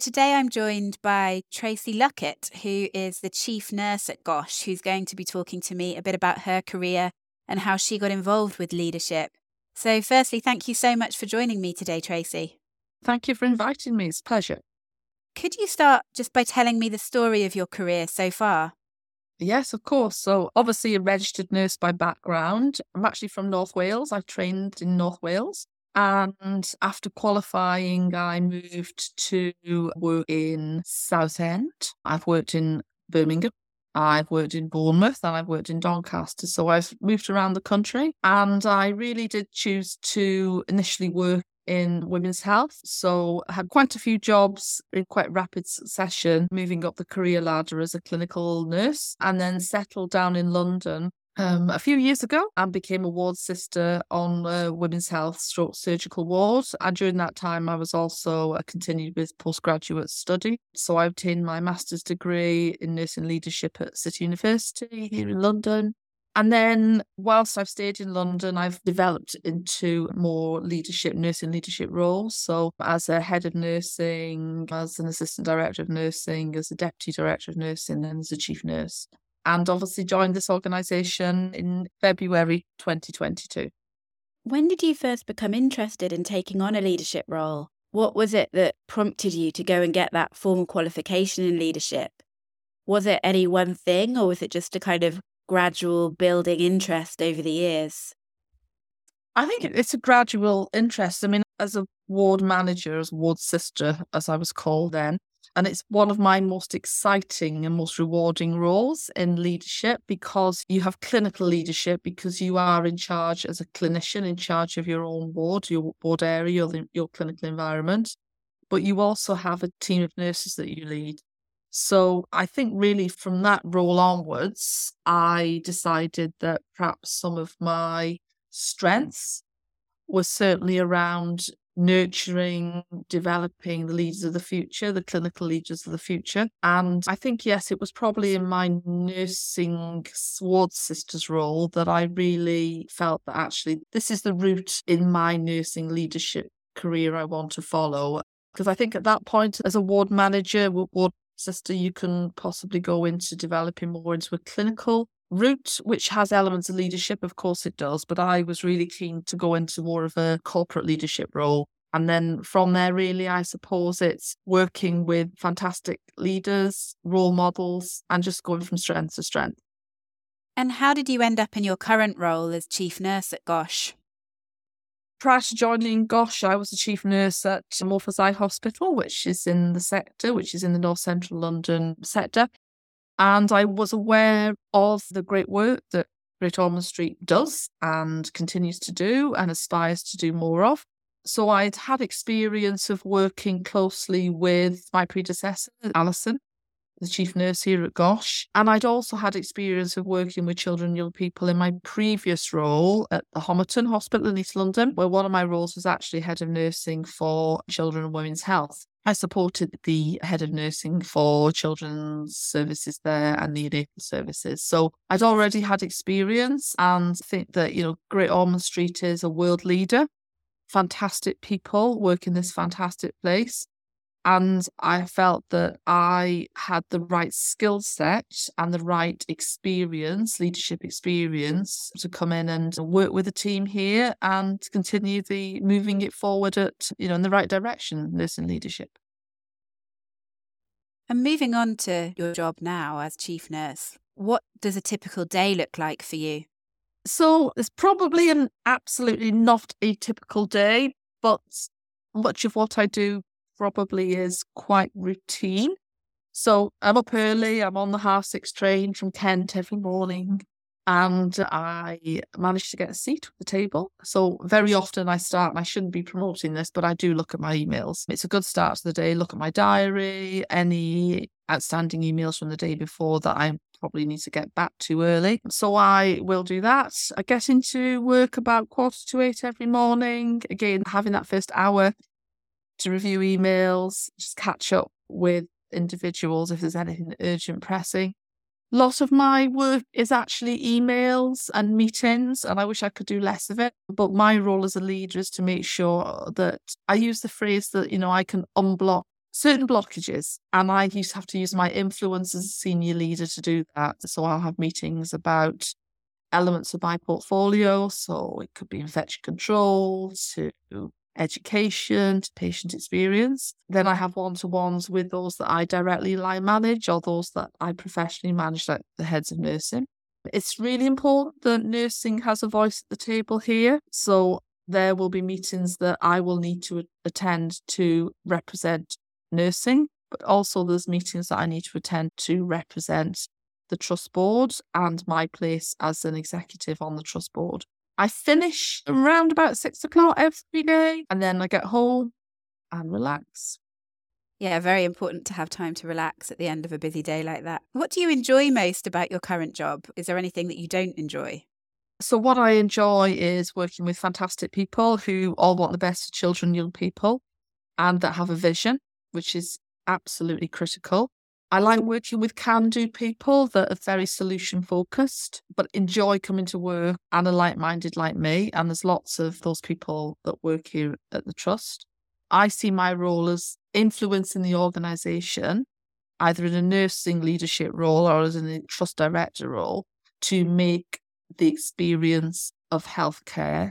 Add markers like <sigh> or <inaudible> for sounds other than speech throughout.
Today I'm joined by Tracy Luckett, who is the chief nurse at Gosh, who's going to be talking to me a bit about her career and how she got involved with leadership. So, firstly, thank you so much for joining me today, Tracy. Thank you for inviting me. It's a pleasure. Could you start just by telling me the story of your career so far? Yes, of course. So, obviously, a registered nurse by background. I'm actually from North Wales. I've trained in North Wales. And after qualifying, I moved to work in Southend. I've worked in Birmingham. I've worked in Bournemouth and I've worked in Doncaster. So I've moved around the country and I really did choose to initially work in women's health. So I had quite a few jobs in quite rapid succession, moving up the career ladder as a clinical nurse and then settled down in London um, a few years ago and became a ward sister on uh, women's health stroke surgical ward. And during that time, I was also uh, continued with postgraduate study. So I obtained my master's degree in nursing leadership at City University here in London. And then, whilst I've stayed in London, I've developed into more leadership, nursing leadership roles. So, as a head of nursing, as an assistant director of nursing, as a deputy director of nursing, and as a chief nurse and obviously joined this organisation in February 2022. When did you first become interested in taking on a leadership role? What was it that prompted you to go and get that formal qualification in leadership? Was it any one thing, or was it just a kind of gradual building interest over the years? I think it's a gradual interest. I mean, as a ward manager, as ward sister, as I was called then, and it's one of my most exciting and most rewarding roles in leadership because you have clinical leadership because you are in charge as a clinician, in charge of your own ward, your ward area, your, your clinical environment. But you also have a team of nurses that you lead. So I think really from that role onwards, I decided that perhaps some of my strengths were certainly around nurturing, developing the leaders of the future, the clinical leaders of the future. And I think, yes, it was probably in my nursing ward sisters role that I really felt that actually this is the route in my nursing leadership career I want to follow. Because I think at that point, as a ward manager, ward sister, you can possibly go into developing more into a clinical route, which has elements of leadership. Of course, it does. But I was really keen to go into more of a corporate leadership role. And then from there, really, I suppose it's working with fantastic leaders, role models, and just going from strength to strength. And how did you end up in your current role as chief nurse at Gosh? Prior to joining Gosh, I was the chief nurse at Moorfields Eye Hospital, which is in the sector, which is in the north central London sector. And I was aware of the great work that Great Ormond Street does and continues to do and aspires to do more of. So I'd had experience of working closely with my predecessor, Alison, the chief nurse here at Gosh. And I'd also had experience of working with children and young people in my previous role at the Homerton Hospital in East London, where one of my roles was actually head of nursing for children and women's health. I supported the head of nursing for children's services there and the neonatal services. So I'd already had experience and think that, you know, Great Ormond Street is a world leader. Fantastic people work in this fantastic place. And I felt that I had the right skill set and the right experience, leadership experience, to come in and work with the team here and continue the moving it forward at, you know, in the right direction, nursing leadership. And moving on to your job now as chief nurse, what does a typical day look like for you? So it's probably an absolutely not a typical day, but much of what I do probably is quite routine. So I'm up early, I'm on the half six train from Kent every morning, and I manage to get a seat at the table. So very often I start, and I shouldn't be promoting this, but I do look at my emails. It's a good start to the day, look at my diary, any outstanding emails from the day before that I probably need to get back to early. So I will do that. I get into work about quarter to eight every morning. Again, having that first hour to review emails, just catch up with individuals if there's anything urgent pressing. A lot of my work is actually emails and meetings, and I wish I could do less of it. But my role as a leader is to make sure that I use the phrase that, you know, I can unblock certain blockages. And I used to have to use my influence as a senior leader to do that. So I'll have meetings about elements of my portfolio. So it could be infection control to education to patient experience. Then I have one to ones with those that I directly line manage or those that I professionally manage, like the heads of nursing. It's really important that nursing has a voice at the table here. So there will be meetings that I will need to attend to represent nursing, but also there's meetings that I need to attend to represent the trust board and my place as an executive on the trust board. I finish around about six o'clock every day and then I get home and relax. Yeah, very important to have time to relax at the end of a busy day like that. What do you enjoy most about your current job? Is there anything that you don't enjoy? So, what I enjoy is working with fantastic people who all want the best for children, young people, and that have a vision, which is absolutely critical. I like working with can do people that are very solution focused, but enjoy coming to work and are like minded like me. And there's lots of those people that work here at the Trust. I see my role as influencing the organisation, either in a nursing leadership role or as a trust director role, to make the experience of healthcare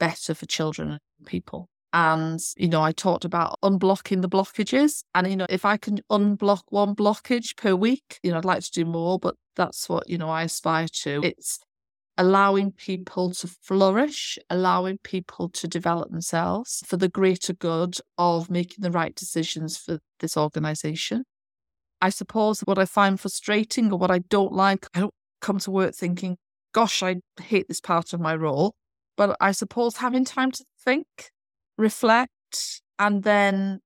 better for children and people. And, you know, I talked about unblocking the blockages. And, you know, if I can unblock one blockage per week, you know, I'd like to do more, but that's what, you know, I aspire to. It's allowing people to flourish, allowing people to develop themselves for the greater good of making the right decisions for this organization. I suppose what I find frustrating or what I don't like, I don't come to work thinking, gosh, I hate this part of my role. But I suppose having time to think, reflect, and then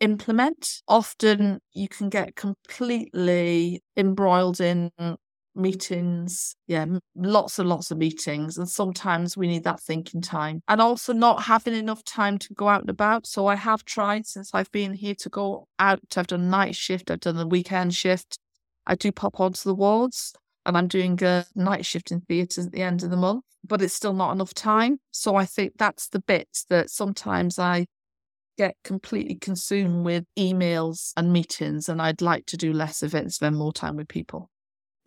implement. Often you can get completely embroiled in meetings. Yeah, lots and lots of meetings. And sometimes we need that thinking time. And also not having enough time to go out and about. So I have tried since I've been here to go out. I've done night shift, I've done the weekend shift. I do pop onto the wards and I'm doing a night shift in theatres at the end of the month, but it's still not enough time. So I think that's the bit that sometimes I get completely consumed with emails and meetings, and I'd like to do less of it spend more time with people.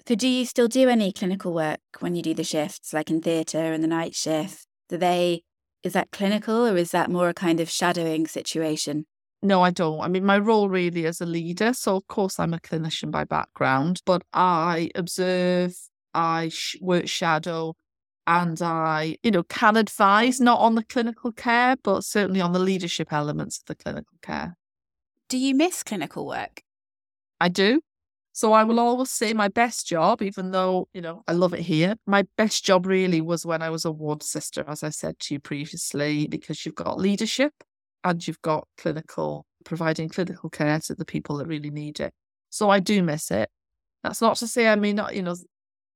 So, do you still do any clinical work when you do the shifts, like in theatre and the night shift? Do they, is that clinical or is that more a kind of shadowing situation? No, I don't. I mean, my role really as a leader. So, of course, I'm a clinician by background, but I observe, I sh- work shadow, and I, you know, can advise not on the clinical care, but certainly on the leadership elements of the clinical care. Do you miss clinical work? I do. So I will always say my best job, even though, you know, I love it here. My best job really was when I was a ward sister, as I said to you previously, because you've got leadership and you've got clinical, providing clinical care to the people that really need it. So I do miss it. That's not to say I may not, you know,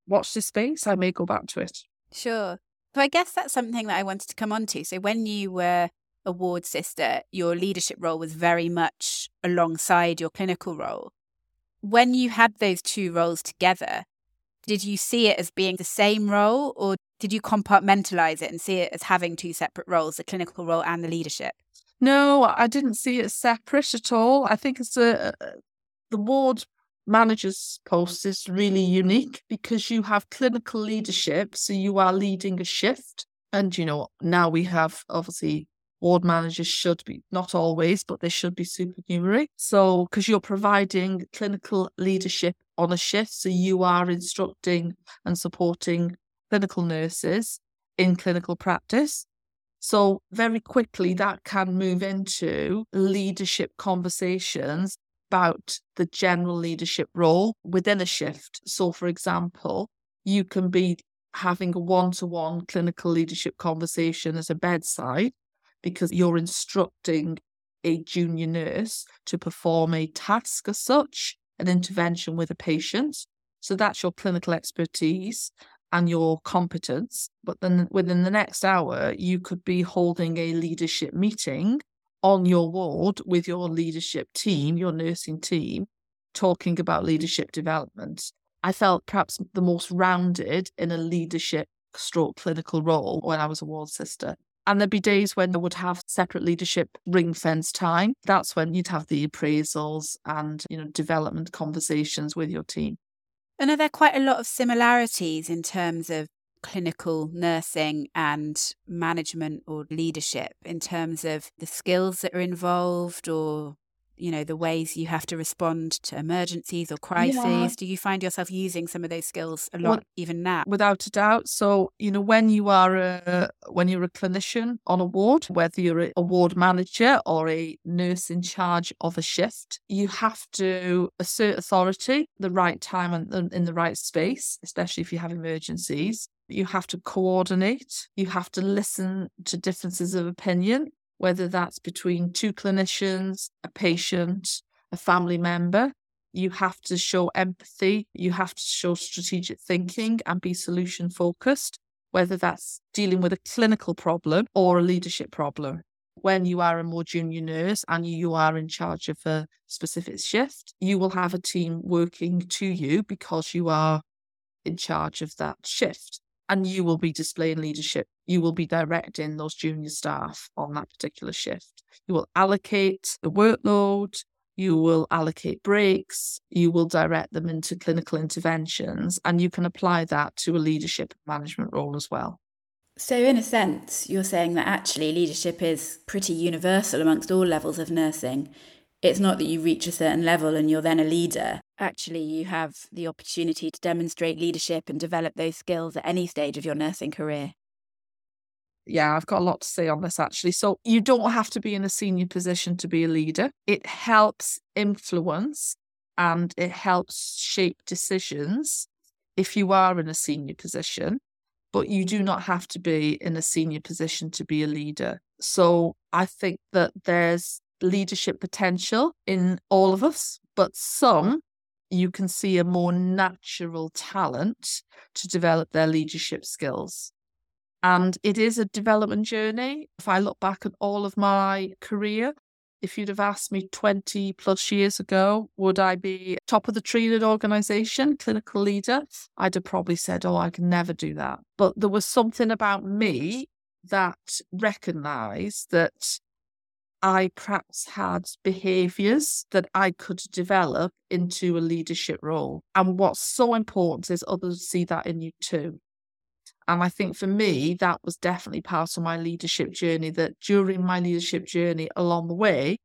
watch this space. I may go back to it. Sure. So I guess that's something that I wanted to come on to. So when you were a ward sister, your leadership role was very much alongside your clinical role. When you had those two roles together, did you see it as being the same role or did you compartmentalize it and see it as having two separate roles, the clinical role and the leadership? No, I didn't see it separate at all. I think it's a, the ward manager's post is really unique because you have clinical leadership, so you are leading a shift. And you know, now we have obviously ward managers should be not always, but they should be supernumerary. So because you're providing clinical leadership on a shift, so you are instructing and supporting clinical nurses in clinical practice. So, very quickly, that can move into leadership conversations about the general leadership role within a shift. So, for example, you can be having a one to one clinical leadership conversation at a bedside because you're instructing a junior nurse to perform a task as such, an intervention with a patient. So, that's your clinical expertise and your competence. But then within the next hour, you could be holding a leadership meeting on your ward with your leadership team, your nursing team, talking about leadership development. I felt perhaps the most rounded in a leadership stroke clinical role when I was a ward sister. And there'd be days when they would have separate leadership ring fence time. That's when you'd have the appraisals and, you know, development conversations with your team. And are there quite a lot of similarities in terms of clinical nursing and management or leadership in terms of the skills that are involved or you know the ways you have to respond to emergencies or crises? Yeah. do you find yourself using some of those skills a lot well, even now? Without a doubt. So you know when you are a when you're a clinician on a ward whether you're a ward manager or a nurse in charge of a shift you have to assert authority the right time and in the right space especially if you have emergencies. You have to coordinate. You have to listen to differences of opinion whether that's between two clinicians, a patient, a family member. You have to show empathy, you have to show strategic thinking and be solution focused, whether that's dealing with a clinical problem or a leadership problem. When you are a more junior nurse and you are in charge of a specific shift, you will have a team working to you because you are in charge of that shift and you will be displaying leadership. You will be directing those junior staff on that particular shift. You will allocate the workload, you will allocate breaks, you will direct them into clinical interventions, and you can apply that to a leadership management role as well. So, in a sense, you're saying that actually leadership is pretty universal amongst all levels of nursing it's not that you reach a certain level and you're then a leader. Actually, you have the opportunity to demonstrate leadership and develop those skills at any stage of your nursing career. Yeah, I've got a lot to say on this actually. So, you don't have to be in a senior position to be a leader. It helps influence and it helps shape decisions if you are in a senior position, but you do not have to be in a senior position to be a leader. So, I think that there's leadership potential in all of us, but some you can see a more natural talent to develop their leadership skills. And it is a development journey. If I look back at all of my career, if you'd have asked me 20 plus years ago, would I be top of the tree in an organization, clinical leader? I'd have probably said, oh, I can never do that. But there was something about me that recognized that I perhaps had behaviors that I could develop into a leadership role. And what's so important is others see that in you too. And I think for me, that was definitely part of my leadership journey. That during my leadership journey along the way,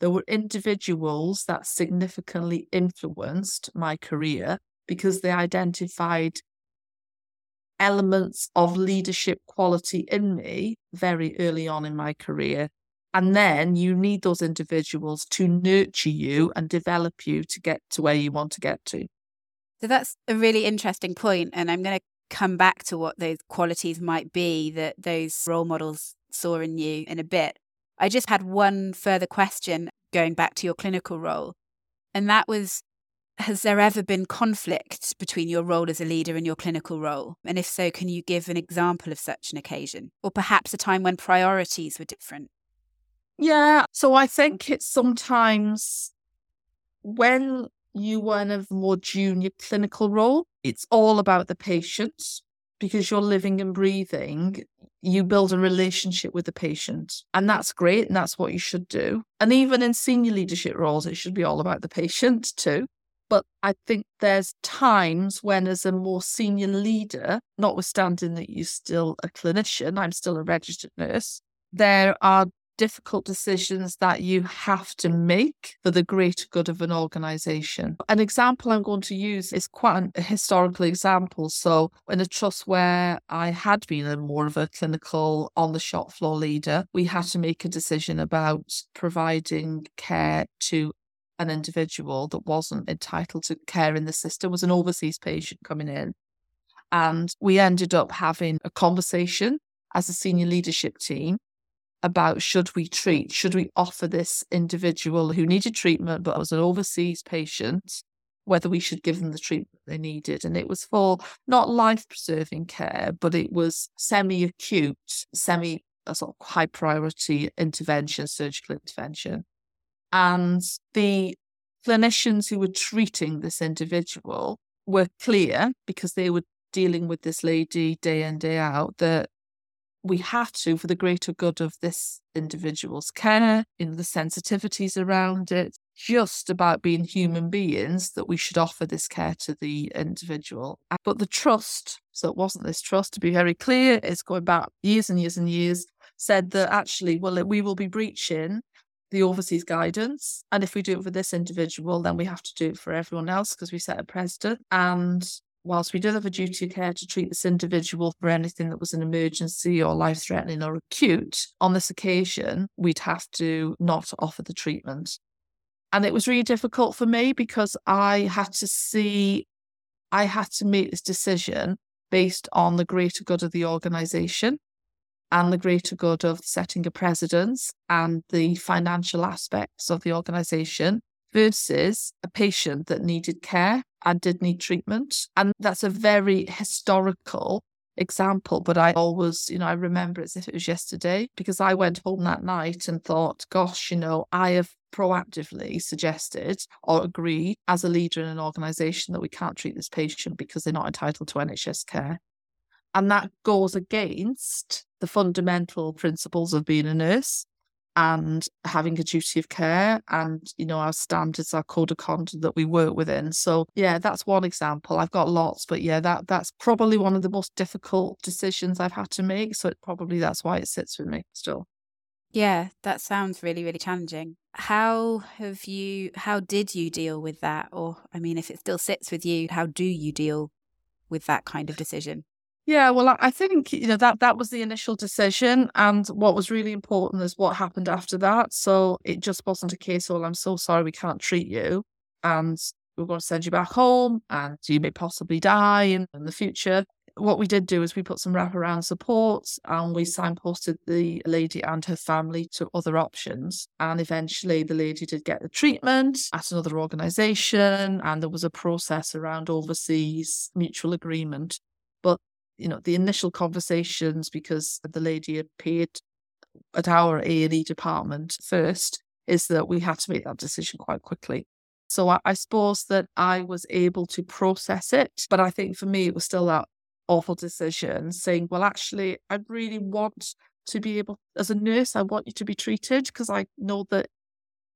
there were individuals that significantly influenced my career because they identified elements of leadership quality in me very early on in my career and then you need those individuals to nurture you mm. and develop you to get to where you want to get to. So that's a really interesting point, And I'm going to come back to what those qualities might be that those role models saw in you in a bit. I just had one further question going back to your clinical role. And that was Has there ever been conflict between your role as a leader and your clinical role? And if so, can you give an example of such an occasion? Or perhaps a time when priorities were different? Yeah. So I think it's sometimes when you are in a more junior clinical role, it's all about the patient because you're living and breathing. You build a relationship with the patient, and that's great, and that's what you should do. And even in senior leadership roles, it should be all about the patient <laughs> too. But I think there's times when, as a more senior leader, notwithstanding that you're still a clinician, I'm still a registered nurse, there are difficult decisions that you have to make for the greater good of an organization. An example I'm going to use is quite a historical example. So, in a trust where I had been a more of a clinical on the shop floor leader, we had to make a decision about providing care to an individual that wasn't entitled to care in the system, was an overseas patient coming in. And we ended up having a conversation as a senior leadership team about should we treat, should we offer this individual who needed treatment but was an overseas patient, whether we should give them the treatment they needed. And it was for not life preserving care, but it was semi acute, semi sort of high priority intervention, surgical intervention. And the clinicians who were treating this individual were clear because they were dealing with this lady day in, day out that we have to, for the greater good of this individual's care, in the sensitivities around it, just about being human beings, that we should offer this care to the individual. But the trust, so it wasn't this trust, to be very clear, it's going back years and years and years, said that actually, well, we will be breaching the overseas guidance. And if we do it for this individual, then we have to do it for everyone else because we set a precedent. And whilst we did have a duty of care to treat this individual for anything that was an emergency or life threatening or acute, on this occasion, we'd have to not offer the treatment. And it was really difficult for me because I had to see, I had to make this decision based on the greater good of the organization and the greater good of setting a precedence and the financial aspects of the organization versus a patient that needed care and did need treatment. And that's a very historical example, but I always, you know, I remember as if it was yesterday because I went home that night and thought, gosh, you know, I have proactively suggested or agreed as a leader in an organisation that we can't treat this patient because they're not entitled to NHS care. And that goes against the fundamental principles of being a nurse and having a duty of care and you know our standards our code of conduct that we work within. So yeah that's one example. I've got lots but yeah that that's probably one of the most difficult decisions i've had to make so it probably that's why it sits with me still. Yeah that sounds really really challenging. How have you how did you deal with that? Or i mean if it still sits with you how do you deal with that kind of decision yeah, well, I think you know that that was the initial decision, and what was really important is what happened after that. So it just wasn't a case of, "I'm so sorry, we can't treat you," and we're going to send you back home, and you may possibly die in, in the future. What we did do is we put some wraparound support, and we signposted the lady and her family to other options. And eventually, the lady did get the treatment at another organisation, and there was a process around overseas mutual agreement. But you know, the initial conversations because the lady paid at our A&E department first is that we had to make that decision quite quickly. So I, I, suppose that I was able to process it, but I think for me it was still that awful decision saying, well, actually, I really want to be able, as a nurse, I want you to be treated because I know that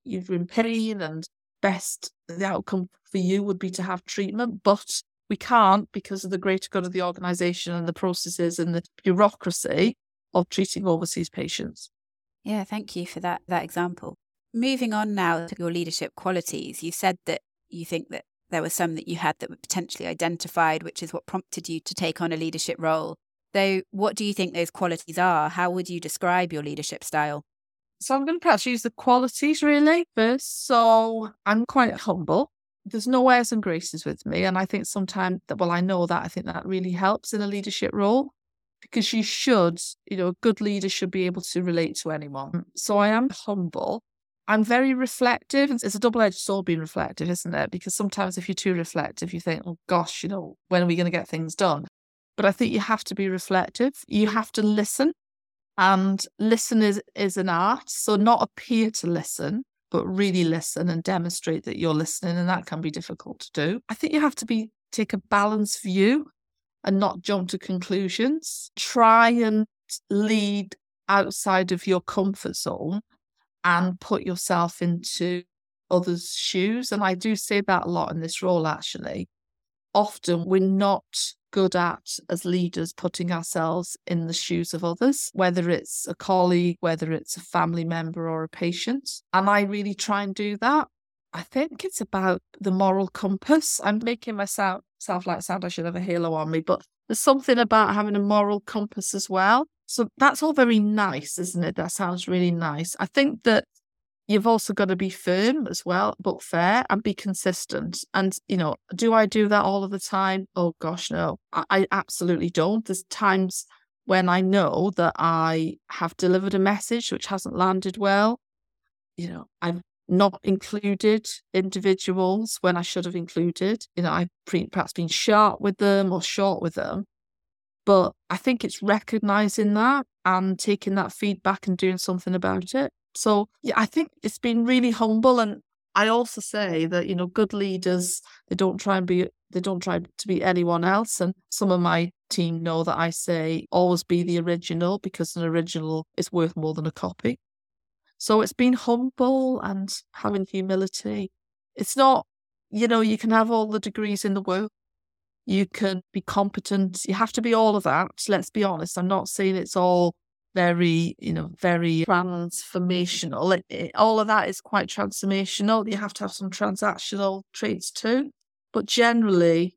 you're in pain and best the outcome for you would be to have treatment, but we can't because of the greater good of the organisation and the processes and the bureaucracy of treating overseas patients. Yeah, thank you for that that example. Moving on now to your leadership qualities, you said that you think that there were some that you had that were potentially identified, which is what prompted you to take on a leadership role. Though, what do you think those qualities are? How would you describe your leadership style? So, I'm going to perhaps use the qualities really first. So, I'm quite humble there's no airs and graces with me. And I think sometimes that, well, I know that I think that really helps in a leadership role because you should, you know, a good leader should be able to relate to anyone. So I am humble. I'm very reflective. It's a double edged sword being reflective, isn't it? Because sometimes if you're too reflective, you think, oh gosh, you know, when are we going to get things done? But I think you have to be reflective. You have to listen. And listen is, is an art. So not appear to listen, but really listen and demonstrate that you're listening. And that can be difficult to do. I think you have to be take a balanced view and not jump to conclusions. Try and lead outside of your comfort zone and put yourself into others' shoes. And I do say that a lot in this role, actually. Often we're not good at as leaders putting ourselves in the shoes of others, whether it's a colleague, whether it's a family member or a patient. And I really try and do that. I think it's about the moral compass. I'm making myself sound like sound I should have a halo on me, but there's something about having a moral compass as well. So that's all very nice, isn't it? That sounds really nice. I think that you've also got to be firm as well, but fair and be consistent. And, you know, do I do that all of the time? Oh, gosh, no, I, I absolutely don't. There's times when I know that I have delivered a message which hasn't landed well. You know, I've not included individuals when I should have included. You know, I've perhaps been sharp with them or short with them. But I think it's recognizing that and taking that feedback and doing something about it. So yeah, I think it's been really humble and I also say that, you know, good leaders, they don't try and be they don't try to be anyone else. And some of my team know that I say always be the original because an original is worth more than a copy. So it's been humble and having humility. It's not, you know, you can have all the degrees in the world. You can be competent. You have to be all of that. Let's be honest. I'm not saying it's all very, you know, very transformational. It, it, all of that is quite transformational. You have to have some transactional traits too. But generally,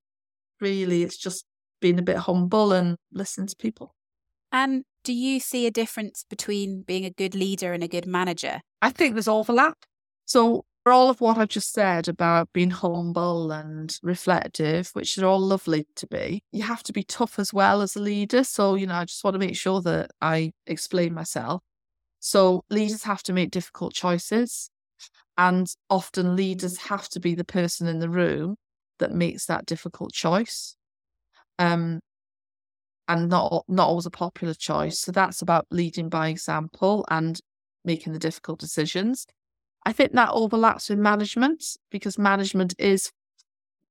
really, it's just being a bit humble and listening to people. And do you see a difference between being a good leader and a good manager? I think there's overlap. So, all of what I've just said about being humble and reflective, which are all lovely to be, you have to be tough as well as a leader. So, you know, I just want to make sure that I explain myself. So, leaders have to make difficult choices. And often leaders have to be the person in the room that makes that difficult choice. Um, and not not always a popular choice. So that's about leading by example and making the difficult decisions. I think that overlaps with management because management is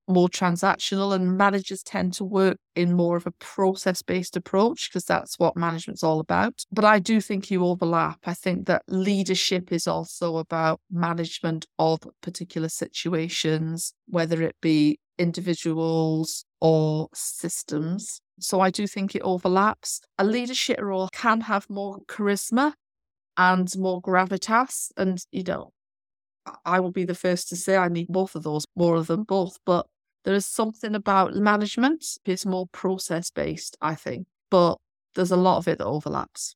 more transactional and managers tend to work in more of a process based approach because that's what management's all about. But I do think you overlap. I think that leadership is also about management of particular situations, whether it be individuals or systems. So I do think it overlaps. A leadership role can have more charisma and more gravitas. And, you know, I will be the first to say I need both of those, more of them both. But there is something about management, it's more process based, I think. But there's a lot of it that overlaps.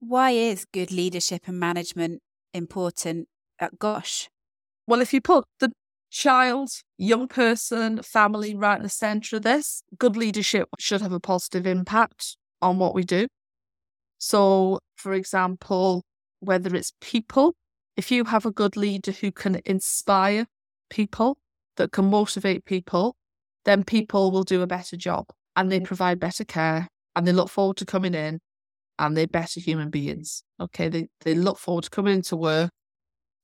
Why is good leadership and management important at Gosh? Well, if you put the child, young person, family right in the center of this, good leadership should have a positive impact on what we do. So, for example, whether it's people, if you have a good leader who can inspire people, that can motivate people, then people will do a better job and they provide better care and they look forward to coming in and they're better human beings. Okay, they, they look forward to coming into work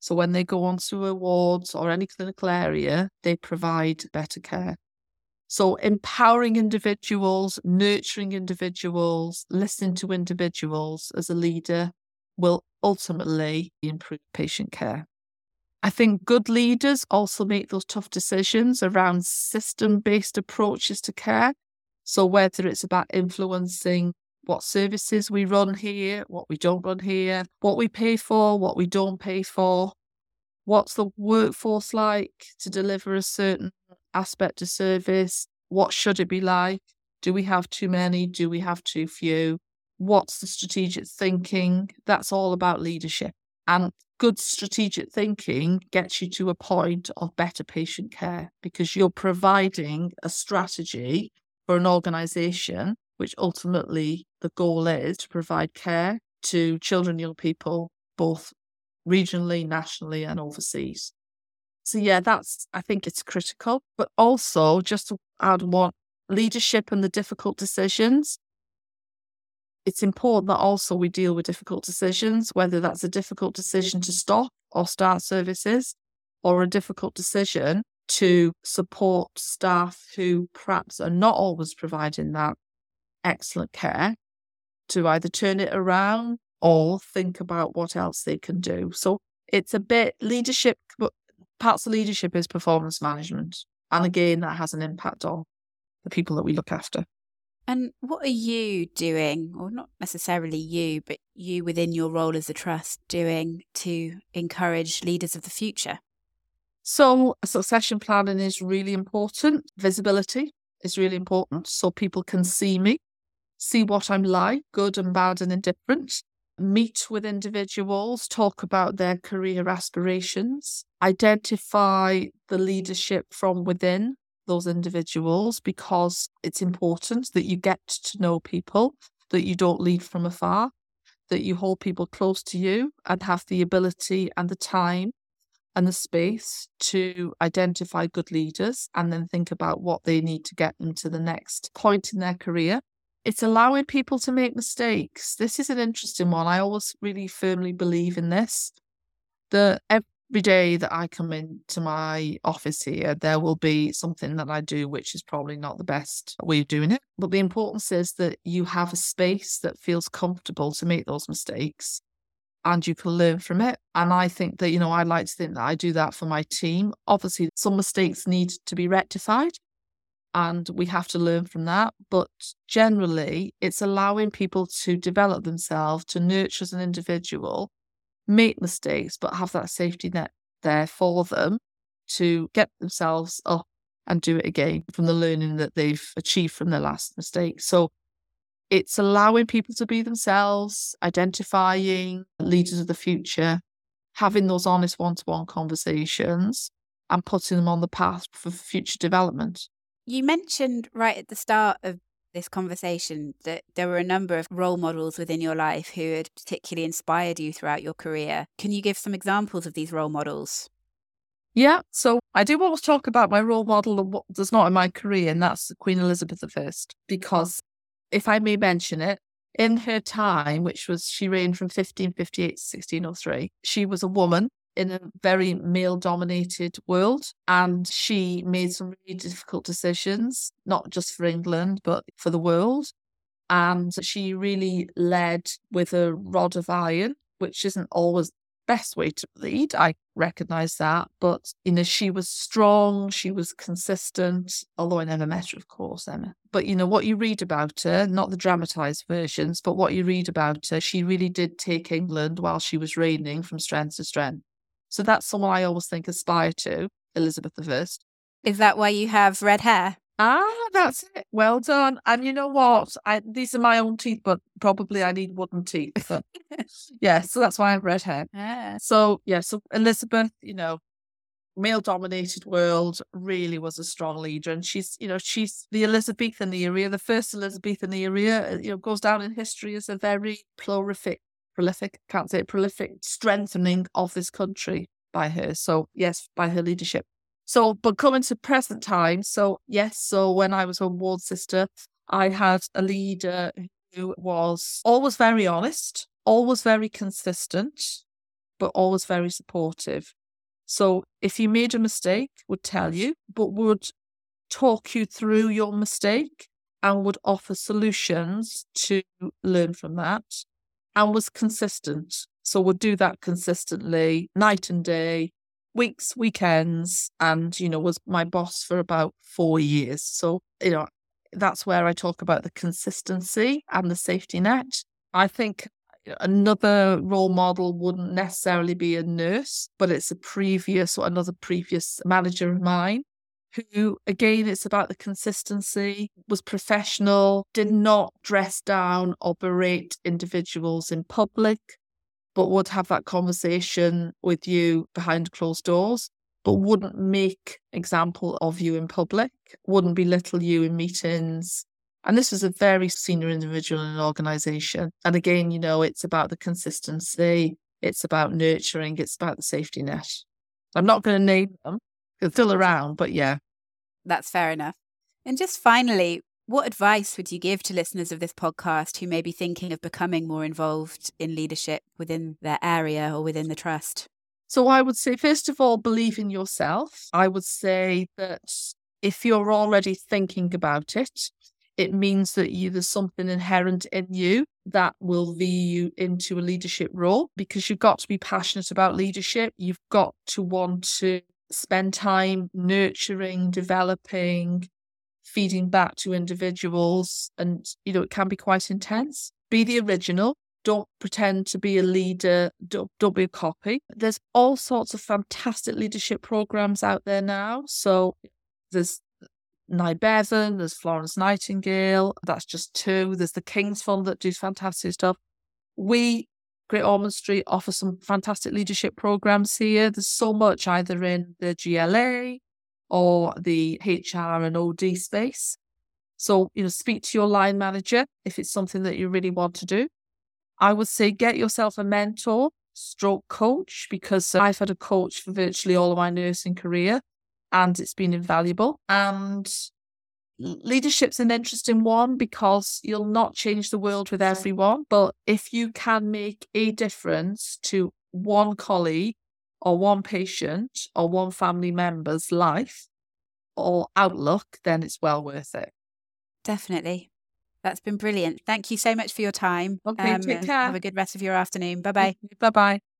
so when they go on to awards or any clinical area, they provide better care. So empowering individuals, nurturing individuals, listening to individuals as a leader will ultimately improve patient care. I think good leaders also make those tough decisions around system based approaches to care. So, whether it's about influencing what services we run here, what we don't run here, what we pay for, what we don't pay for. What's the workforce like to deliver a certain aspect of service? What should it be like? Do we have too many? Do we have too few? What's the strategic thinking? That's all about leadership. And good strategic thinking gets you to a point of better patient care because you're providing a strategy for an organization which ultimately the goal is to provide care to children, young people, both regionally, nationally, and overseas. So, yeah, that's, I think it's critical. But also, just to add one leadership and the difficult decisions, it's important that also we deal with difficult decisions, whether that's a difficult decision to stop or start services or a difficult decision to support staff who perhaps are not always providing that excellent care to either turn it around or think about what else they can do. So it's a bit leadership, but parts of leadership is performance management. And again, that has an impact on the people that we look after. And what are you doing, or not necessarily you, but you within your role as a trust doing to encourage leaders of the future? So, succession planning is really important. Visibility is really important so people can see me see what I'm like, good and bad and indifferent, meet with individuals, talk about their career aspirations, identify the leadership from within those individuals because it's important that you get to know people, that you don't lead from afar, that you hold people close to you and have the ability and the time and the space to identify good leaders and then think about what they need to get them to the next point in their career it's allowing people to make mistakes. This is an interesting one. I always really firmly believe in this that every day that I come into my office here, there will be something that I do which is probably not the best way of doing it. But the importance is that you have a space that feels comfortable to make those mistakes and you can learn from it. And I think that, you know, I like to think that I do that for my team. Obviously, some mistakes need to be rectified and we have to learn from that. But generally, it's allowing people to develop themselves, to nurture as an individual, make mistakes, but have that safety net there for them to get themselves up and do it again from the learning that they've achieved from their last mistake. So it's allowing people to be themselves, identifying leaders of the future, having those honest one to one conversations, and putting them on the path for future development. You mentioned right at the start of this conversation that there were a number of role models within your life who had particularly inspired you throughout your career. Can you give some examples of these role models? Yeah, so I do always talk about my role model and what does not in my career, and that's Queen Elizabeth I, oh. because if I may mention it, in her time, which was she reigned from 1558 to 1603, she was a woman in a very male dominated world and she made some really difficult decisions, not just for England, but for the world. And she really led with a rod of iron, which isn't always the best way to lead. I recognize that. But, you know, she was strong, she was consistent, although I never met her, of course, Emma. But, you know, what you read about her, not the dramatized versions, but what you read about her, she really did take England while she was reigning from strength to strength. So that's someone I always think aspire to, Elizabeth I. Is that why you have red hair? Ah, that's it. Well done. And you know what? I these are my own teeth, but probably I need wooden teeth. But <laughs> yeah, so that's why I have red hair. Yeah. So yeah, so Elizabeth, you know, male dominated world really was a strong leader and she's you know she's the elizabethan era the first elizabethan era you know goes down in history as a very prolific prolific can't say it, prolific strengthening of this country by her. So yes by her leadership. So, but coming to present time, so yes, so when I was a ward sister, I had a leader who was always very honest, always very consistent, but always very supportive. So if you made a mistake, would tell you, but would talk you through your mistake and would offer solutions to learn from that and was consistent. So would do that consistently, night and day, weeks, weekends, and, you know, was my boss for about four years. So, you know, that's where I talk about the consistency and the safety net. I think another role model wouldn't necessarily be a nurse, but it's a previous or another previous manager of mine who, again, it's about the consistency, was professional, did not dress down or berate individuals in public, but would have that conversation with you behind closed doors, but wouldn't make example of you in public, wouldn't belittle you in meetings. And this was a very senior individual in an organization. And again, you know, it's about the consistency, it's about nurturing, it's about the safety net. I'm not going to name them, they're still around, but yeah. That's fair enough. And just finally, what advice would you give to listeners of this podcast who may be thinking of becoming more involved in leadership within their area or within the trust? So, I would say, first of all, believe in yourself. I would say that if you're already thinking about it, it means that you there's something inherent in you that will lead you into a leadership role because you've got to be passionate about leadership. You've got to want to spend time nurturing, developing, feeding back to individuals. And, you know, it can be quite intense. Be the original. Don't pretend to be a leader. Don't, don't be a copy. There's all sorts of fantastic leadership programs out there now. So there's Nye Bevan, there's Florence Nightingale. That's just two. There's the King's Fund that does fantastic stuff. We, Great Ormond Street, offer some fantastic leadership programs here. There's so much either in the GLA or the HR and OD space. So, you know, speak to your line manager if it's something that you really want to do. I would say get yourself a mentor, stroke coach, because I've had a coach for virtually all of my nursing career and it's been invaluable. And leadership's an interesting one because you'll not change the world with everyone. But if you can make a difference to one colleague or one patient or one family member's life or outlook, then it's well worth it. Definitely. That's been brilliant. Thank you so much for your time. Okay, Um, take care. Have a good rest of your afternoon. Bye bye. Bye bye.